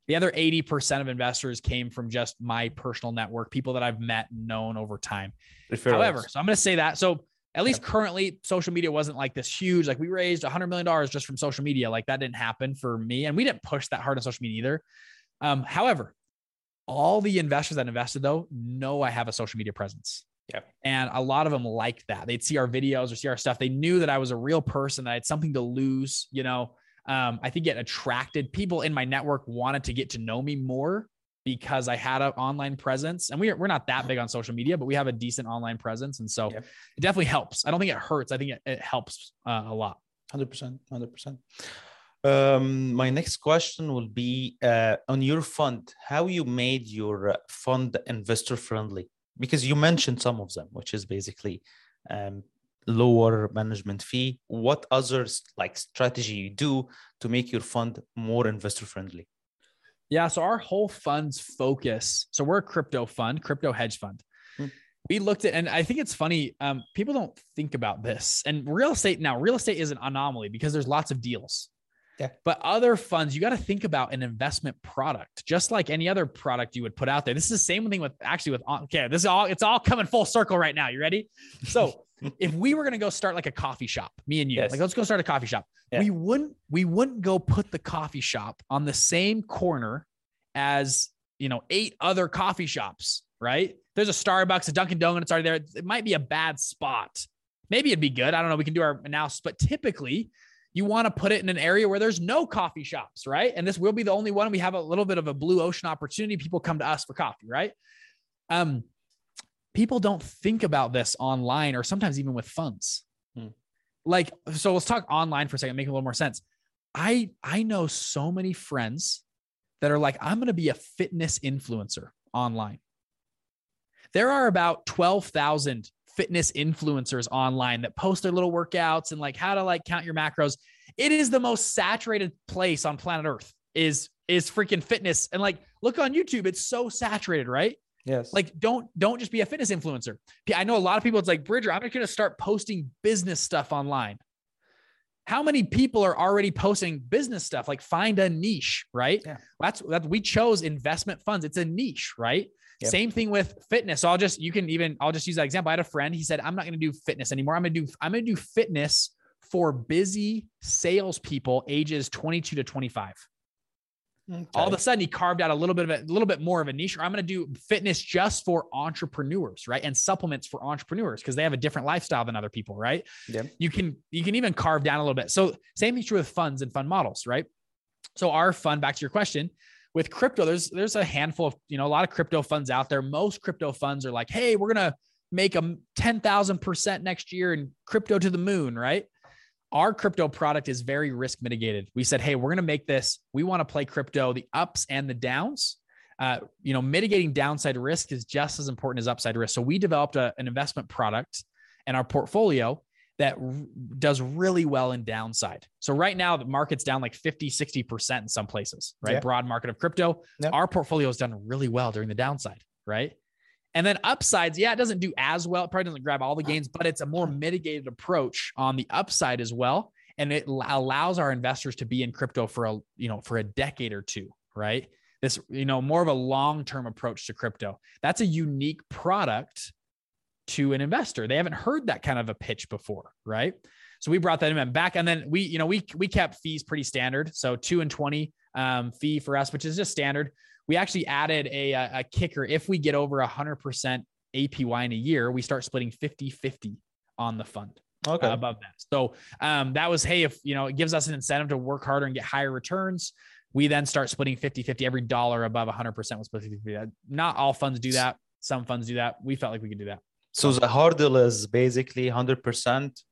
B: The other 80% of investors came from just my personal network, people that I've met and known over time. However, so I'm going to say that. So at least currently, social media wasn't like this huge. Like we raised $100 million just from social media. Like that didn't happen for me. And we didn't push that hard on social media either. Um, however, all the investors that invested though know I have a social media presence.
A: Yeah.
B: And a lot of them liked that. They'd see our videos or see our stuff. They knew that I was a real person, that I had something to lose. You know, um, I think it attracted people in my network wanted to get to know me more because I had an online presence. And we're, we're not that big on social media, but we have a decent online presence. And so
A: Yep.
B: it definitely helps. I don't think it hurts. I think it, it helps uh, a lot.
A: Hundred percent, hundred percent. Um, my next question will be uh, on your fund. How you made your uh, fund investor friendly? Because you mentioned some of them, which is basically um, lower management fee. What others like strategy you do to make your fund more investor friendly?
B: Yeah. So our whole fund's focus. So we're a crypto fund, crypto hedge fund.
A: Hmm.
B: We looked at, and I think it's funny. Um, people don't think about this. And real estate now, real estate is an anomaly because there's lots of deals.
A: Yeah.
B: But other funds, you got to think about an investment product, just like any other product you would put out there. This is the same thing with actually with uh, okay. This is all it's all coming full circle right now. You ready? So <laughs> if we were gonna go start like a coffee shop, me and you,
A: Yes.
B: like let's go start a coffee shop.
A: Yeah.
B: We wouldn't we wouldn't go put the coffee shop on the same corner as you know eight other coffee shops, right? There's a Starbucks, a Dunkin' Donuts already there. It might be a bad spot. Maybe it'd be good. I don't know. We can do our analysis, but typically you want to put it in an area where there's no coffee shops, right? And this will be the only one. We have a little bit of a blue ocean opportunity. People come to us for coffee, right? Um, people don't think about this online or sometimes even with funds.
A: Hmm.
B: Like, so let's talk online for a second, make a little more sense. I I know so many friends that are like, I'm gonna be a fitness influencer online. There are about 12,000 fitness influencers online that post their little workouts and like how to like count your macros. It is the most saturated place on planet Earth is is freaking fitness. And like look on YouTube, it's so saturated, right?
A: Yes.
B: Like don't don't just be a fitness influencer. I know a lot of people it's like, "Bridger, I'm just going to start posting business stuff online." How many people are already posting business stuff? Like find a niche, right?
A: Yeah.
B: That's that we chose investment funds. It's a niche, right?
A: Yep.
B: Same thing with fitness. So I'll just you can even I'll just use that example. I had a friend. He said, "I'm not going to do fitness anymore. I'm going to do I'm going to do fitness for busy salespeople ages 22 to 25." All of a sudden, he carved out a little bit of a, a little bit more of a niche. Or I'm going to do fitness just for entrepreneurs, right? And supplements for entrepreneurs because they have a different lifestyle than other people, right?
A: Yeah.
B: You can you can even carve down a little bit. So same thing true with funds and fund models, right? So our fund, back to your question, with crypto, there's there's a handful of you know a lot of crypto funds out there. Most crypto funds are like, hey, we're gonna make a ten thousand percent next year and crypto to the moon, right? Our crypto product is very risk mitigated. We said, hey, we're to make this. We want to play crypto, the ups and the downs. Uh, you know, mitigating downside risk is just as important as upside risk. So we developed a, an investment product and our portfolio that does really well in downside. So right now the market's down like 50, 60% in some places, right?
A: Yeah.
B: Broad market of crypto.
A: Yeah.
B: Our portfolio has done really well during the downside, right? And then upsides, yeah, it doesn't do as well. It probably doesn't grab all the gains, but it's a more mitigated approach on the upside as well. And it al- allows our investors to be in crypto for a, you know, for a decade or two, right? This, you know, more of a long-term approach to crypto. That's a unique product to an investor. They haven't heard that kind of a pitch before, right? So we brought that in back, and then we, you know, we we kept fees pretty standard. So two and twenty um, fee for us, which is just standard. We actually added a a, a kicker. If we get over hundred percent APY in a year, we start splitting 50-50 on the fund
A: Okay.
B: uh, above that. So um, that was, hey, if you know, it gives us an incentive to work harder and get higher returns. We then start splitting 50 50. Every dollar above 100% was split 50 50. Not all funds do that. Some funds do that. We felt like we could do that.
A: So the hurdle is basically 100%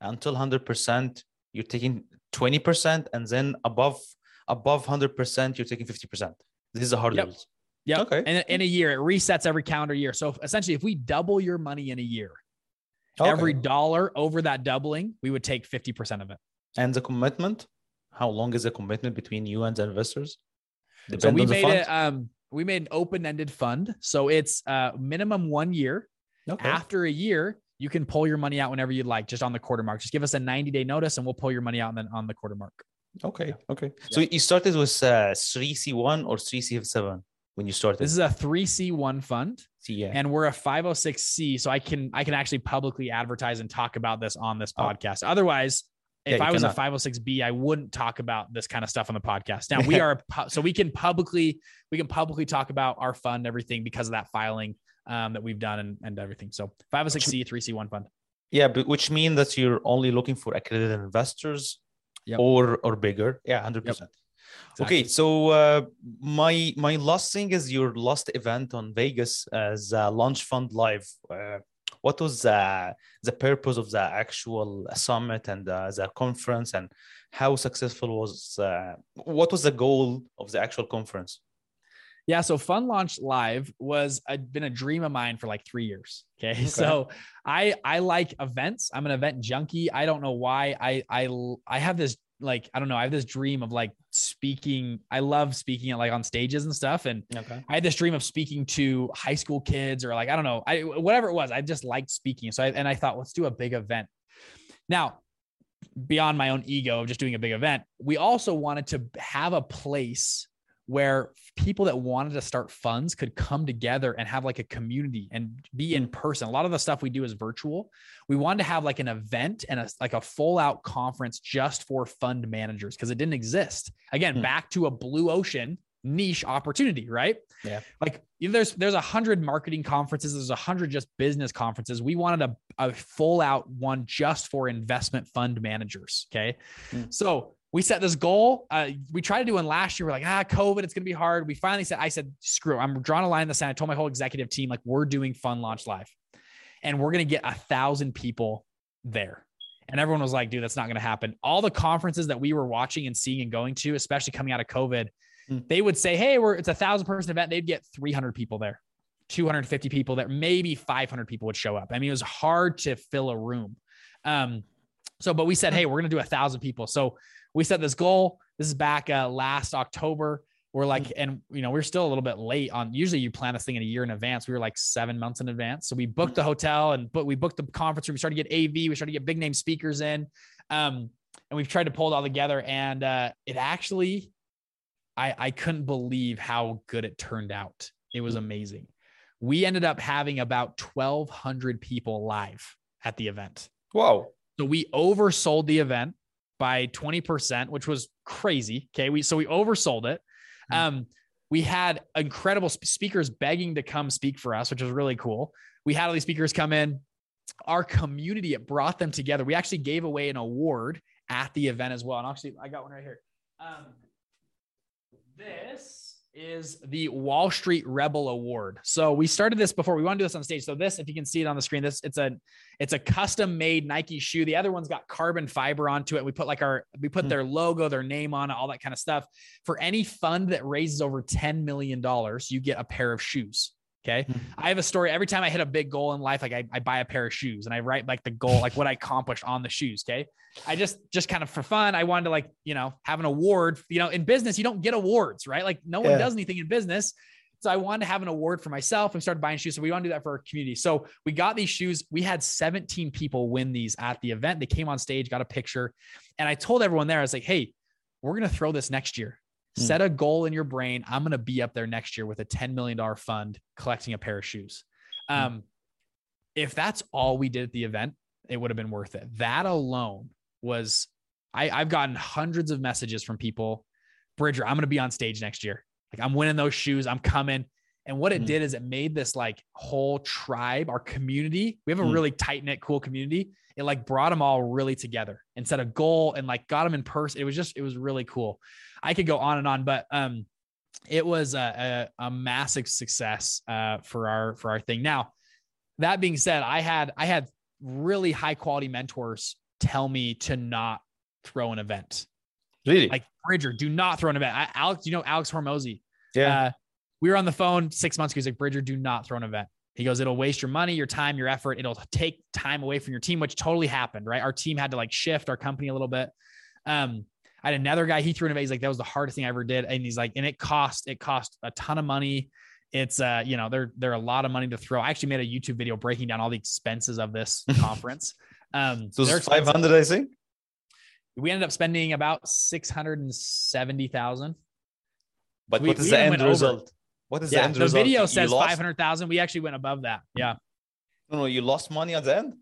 A: until 100% you're taking 20% and then above above 100% you're taking 50%. This is the hurdles.
B: Yeah.
A: Okay.
B: And in a year, it resets every calendar year. So essentially, if we double your money in a year,
A: Okay.
B: every dollar over that doubling, we would take 50% of it.
A: and the commitment, how long is the commitment between you and the investors?
B: So we
A: on the
B: made it, um, we made an open-ended fund. So it's uh, minimum one year.
A: Okay.
B: After a year, you can pull your money out whenever you'd like, just on the quarter mark. Just give us a 90 day notice and we'll pull your money out and then on the quarter mark.
A: Okay. Okay. So you started with uh, 3C1 or 3C7 when you started?
B: This is a 3C1 fund.
A: Yeah.
B: and we're a 506c so i can i can actually publicly advertise and talk about this on this
A: Oh.
B: podcast otherwise if
A: Yeah,
B: i was
A: cannot.
B: a 506b i wouldn't talk about this kind of stuff on the podcast now <laughs> we are pu- so we can publicly we can publicly talk about our fund everything because of that filing um, that we've done and, and everything so 506c 3c1 fund
A: Yeah, but which mean that you're only looking for accredited investors
B: Yep.
A: or or bigger. Yeah, hundred percent. Okay, so uh, my my last thing is your last event on Vegas as uh, Launch Fund Live. Uh, what was uh, the purpose of the actual summit and uh, the conference, and how successful was? Uh, what was the goal of the actual conference?
B: Yeah, so Fund Launch Live was a, been a dream of mine for like three years. Okay? <laughs> so I I like events. I'm an event junkie. I don't know why. I I I have this like I don't know. I have this dream of like speaking. I love speaking at like on stages and stuff. And
A: Okay.
B: I had this dream of speaking to high school kids or like I don't know, I whatever it was. I just liked speaking. So I and I thought, let's do a big event. Now, beyond my own ego of just doing a big event, we also wanted to have a place where people that wanted to start funds could come together and have like a community and be in person. A lot of the stuff we do is virtual. We wanted to have like an event and a like a full out conference just for fund managers because it didn't exist. Again,
A: Hmm.
B: back to a blue ocean niche opportunity, right?
A: Yeah.
B: Like you know, there's there's a hundred marketing conferences, there's a hundred just business conferences. We wanted a, a full out one just for investment fund managers. Okay.
A: Hmm.
B: So we set this goal. Uh, we tried to do one last year. We're like, ah, COVID, it's gonna be hard. We finally said, I said, screw it. I'm drawing a line in the sand. I told my whole executive team, like, we're doing Fund Launch Live. And we're gonna get a thousand people there. And everyone was like, dude, that's not gonna happen. All the conferences that we were watching and seeing and going to, especially coming out of COVID,
A: Hmm.
B: they would say, Hey, we're it's a thousand person event. They'd get 300 people there, 250 people there, maybe 500 people would show up. I mean, it was hard to fill a room. Um, so, but we said, Hey, we're going to do a thousand people. So we set this goal. This is back uh, last October. We're like, and you know, we're still a little bit late on. Usually, you plan this thing in a year in advance. We were like seven months in advance. So we booked the hotel and but we booked the conference room. We started to get AV. We started to get big name speakers in, um, and we've tried to pull it all together. And uh, it actually, I I couldn't believe how good it turned out. It was amazing. We ended up having about twelve hundred people live at the event.
A: Whoa!
B: So we oversold the event by 20%, which was crazy. Okay. We so we oversold it.
A: Mhm.
B: Um, we had incredible sp- speakers begging to come speak for us, which was really cool. We had all these speakers come in. Our community, it brought them together. We actually gave away an award at the event as well. And actually, I got one right here. Um, this is the Wall Street Rebel Award. So we started this before. We want to do this on stage. So this, if you can see it on the screen, this it's a it's a custom made Nike shoe. The other one's got carbon fiber onto it. We put like our we put
A: Hmm.
B: their logo, their name on it, all that kind of stuff. For any fund that raises over 10 million dollars, you get a pair of shoes. Okay.
A: Hmm.
B: I have a story. Every time I hit a big goal in life, like I, I buy a pair of shoes and I write like the goal, like what I accomplished on the shoes. Okay. I just, just kind of for fun, I wanted to like, you know, have an award. You know, in business, you don't get awards, right? Like no one
A: Yeah.
B: does anything in business. So I wanted to have an award for myself and started buying shoes. So we want to do that for our community. So we got these shoes. We had 17 people win these at the event. They came on stage, got a picture. And I told everyone there, I was like, hey, we're going to throw this next year.
A: Hmm.
B: Set a goal in your brain. I'm going to be up there next year with a $10 million fund collecting a pair of shoes.
A: Hmm.
B: Um, if that's all we did at the event, it would have been worth it. That alone was, I, I've gotten hundreds of messages from people, Bridger, I'm going to be on stage next year. Like I'm winning those shoes. I'm coming. And what it
A: Mm.
B: did is it made this like whole tribe, our community. We have a
A: Mm.
B: really tight knit, cool community. It like brought them all really together and set a goal and like got them in person. It was just, it was really cool. I could go on and on, but um, it was a, a, a massive success uh, for our for our thing. Now, that being said, I had I had really high quality mentors tell me to not throw an event.
A: Really?
B: Like Bridger, do not throw an event. I, Alex, you know Alex Hormozi.
A: yeah.
B: Uh, we were on the phone six months ago. He's like, Bridger, do not throw an event. He goes, it'll waste your money, your time, your effort. It'll take time away from your team, which totally happened, right? Our team had to like shift our company a little bit. Um, I had another guy, he threw an. He's like, that was the hardest thing I ever did. And he's like, and it cost, it cost a ton of money. It's uh, you know, they're they're a lot of money to throw. I actually made a YouTube video breaking down all the expenses of this <laughs> conference. Um,
A: so it's 500, I think.
B: We ended up spending about six hundred and seventy thousand.
A: But
B: We-
A: what is
B: we
A: the end
B: went over.
A: result? What is the end
B: the
A: result?
B: The
A: video
B: says
A: lost-
B: five hundred thousand. We actually went above that. Yeah.
A: No, no, you lost money at the end.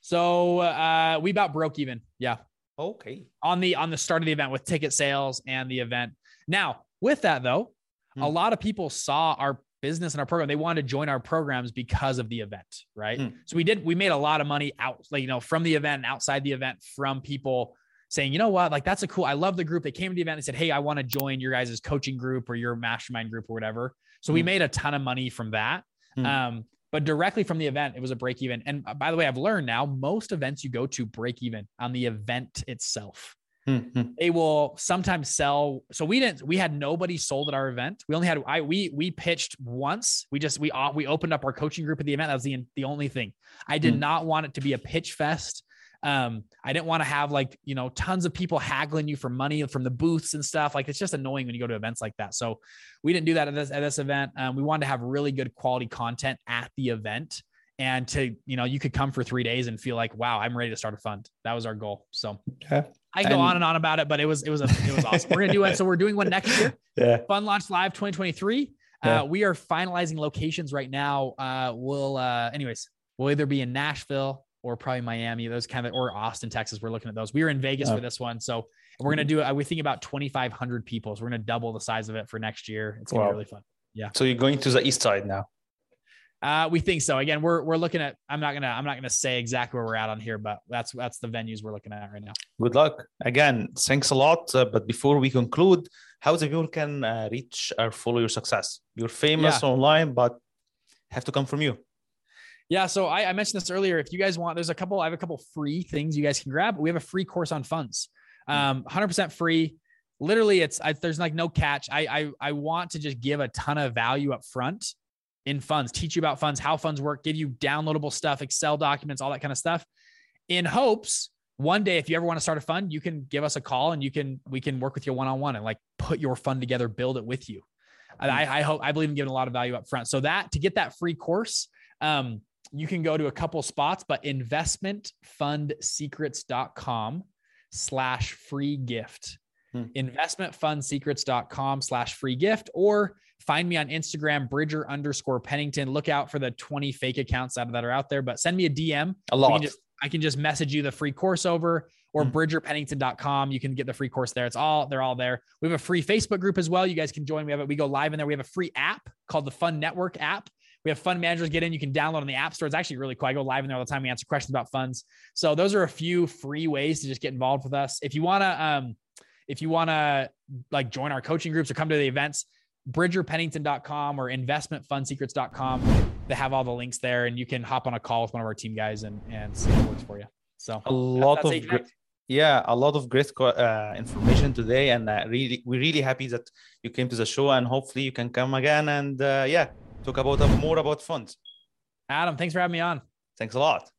B: So uh, we about broke even. Yeah.
A: Okay.
B: on the on the start of the event with ticket sales and the event. Now, with that though, a
A: Hmm.
B: lot of people saw our business and our program. They wanted to join our programs because of the event, right?
A: Hmm.
B: So we did we made a lot of money out like you know from the event and outside the event from people saying, you know what, like that's a cool. I love the group. They came to the event and said, hey, I want to join your guys' coaching group or your mastermind group or whatever. So we
A: Hmm.
B: made a ton of money from that.
A: Hmm.
B: Um, but directly from the event, it was a break even. And uh, by the way, I've learned now most events you go to break even on the event itself
A: Hmm, hmm.
B: they will sometimes sell so we didn't we had nobody sold at our event we only had i we we pitched once we just we uh, we opened up our coaching group at the event that was the the only thing i did
A: Hmm.
B: not want it to be a pitch fest um i didn't want to have like you know tons of people haggling you for money from the booths and stuff like it's just annoying when you go to events like that so we didn't do that at this at this event um, we wanted to have really good quality content at the event and to you know you could come for three days and feel like wow i'm ready to start a fund that was our goal so
A: Yeah.
B: I go
A: And-
B: on and on about it, but it was it was a, it was awesome. We're gonna do it. So we're doing one next year. <laughs>
A: Yeah.
B: Fund Launch Live 2023.
A: Yeah.
B: Uh, we are finalizing locations right now. Uh, we'll uh, anyways, we'll either be in Nashville or probably Miami. Those kind of or Austin, Texas. We're looking at those. We were in Vegas
A: Yeah.
B: for this one, so we're gonna do it. We think about 2,500 people. So we're gonna double the size of it for next year. It's gonna
A: Wow.
B: be really fun. Yeah.
A: So you're going to the east side now.
B: Uh, we think so. Again, we're we're looking at. I'm not gonna I'm not gonna say exactly where we're at on here, but that's that's the venues we're looking at right now.
A: Good luck. Again, thanks a lot. Uh, but before we conclude, how the people can uh, reach or follow your success? You're famous online, but have to come from you.
B: Yeah, so I, I mentioned this earlier. If you guys want, there's a couple. I have a couple free things you guys can grab. We have a free course on funds, um, 100% free. Literally, it's I, there's like no catch. I, I I want to just give a ton of value up front in funds, teach you about funds, how funds work, give you downloadable stuff, Excel documents, all that kind of stuff, in hopes one day if you ever want to start a fund, you can give us a call and you can we can work with you one on one and like put your fund together, build it with you. And I, I hope I believe in giving a lot of value up front. So that to get that free course, um, you can go to a couple spots, but investmentfundsecrets.com slash free gift.
A: Hmm.
B: Investmentfundsecrets.com slash free gift, or find me on Instagram, Bridger underscore Pennington. Look out for the 20 fake accounts that, that are out there, but send me a DM.
A: A lot.
B: can just, I can just message you the free course over or
A: Hmm.
B: bridgerpennington.com. You can get the free course there. It's all, they're all there. We have a free Facebook group as well. You guys can join. We have it. We go live in there. We have a free app called the Fund Network app. We have fund managers get in. You can download on the app store. It's actually really cool. I go live in there all the time. We answer questions about funds. So those are a few free ways to just get involved with us. If you want to, um, if you want to like join our coaching groups or come to the events, bridgerpennington.com or investmentfundsecrets.com. They have all the links there and you can hop on a call with one of our team guys and, and see what works for you. So
A: a lot of gr-
B: connect.
A: yeah a lot of great uh, information today and uh, really we're really happy that you came to the show and hopefully you can come again and uh, yeah talk about more about funds
B: Adam, thanks for having me on.
A: thanks a lot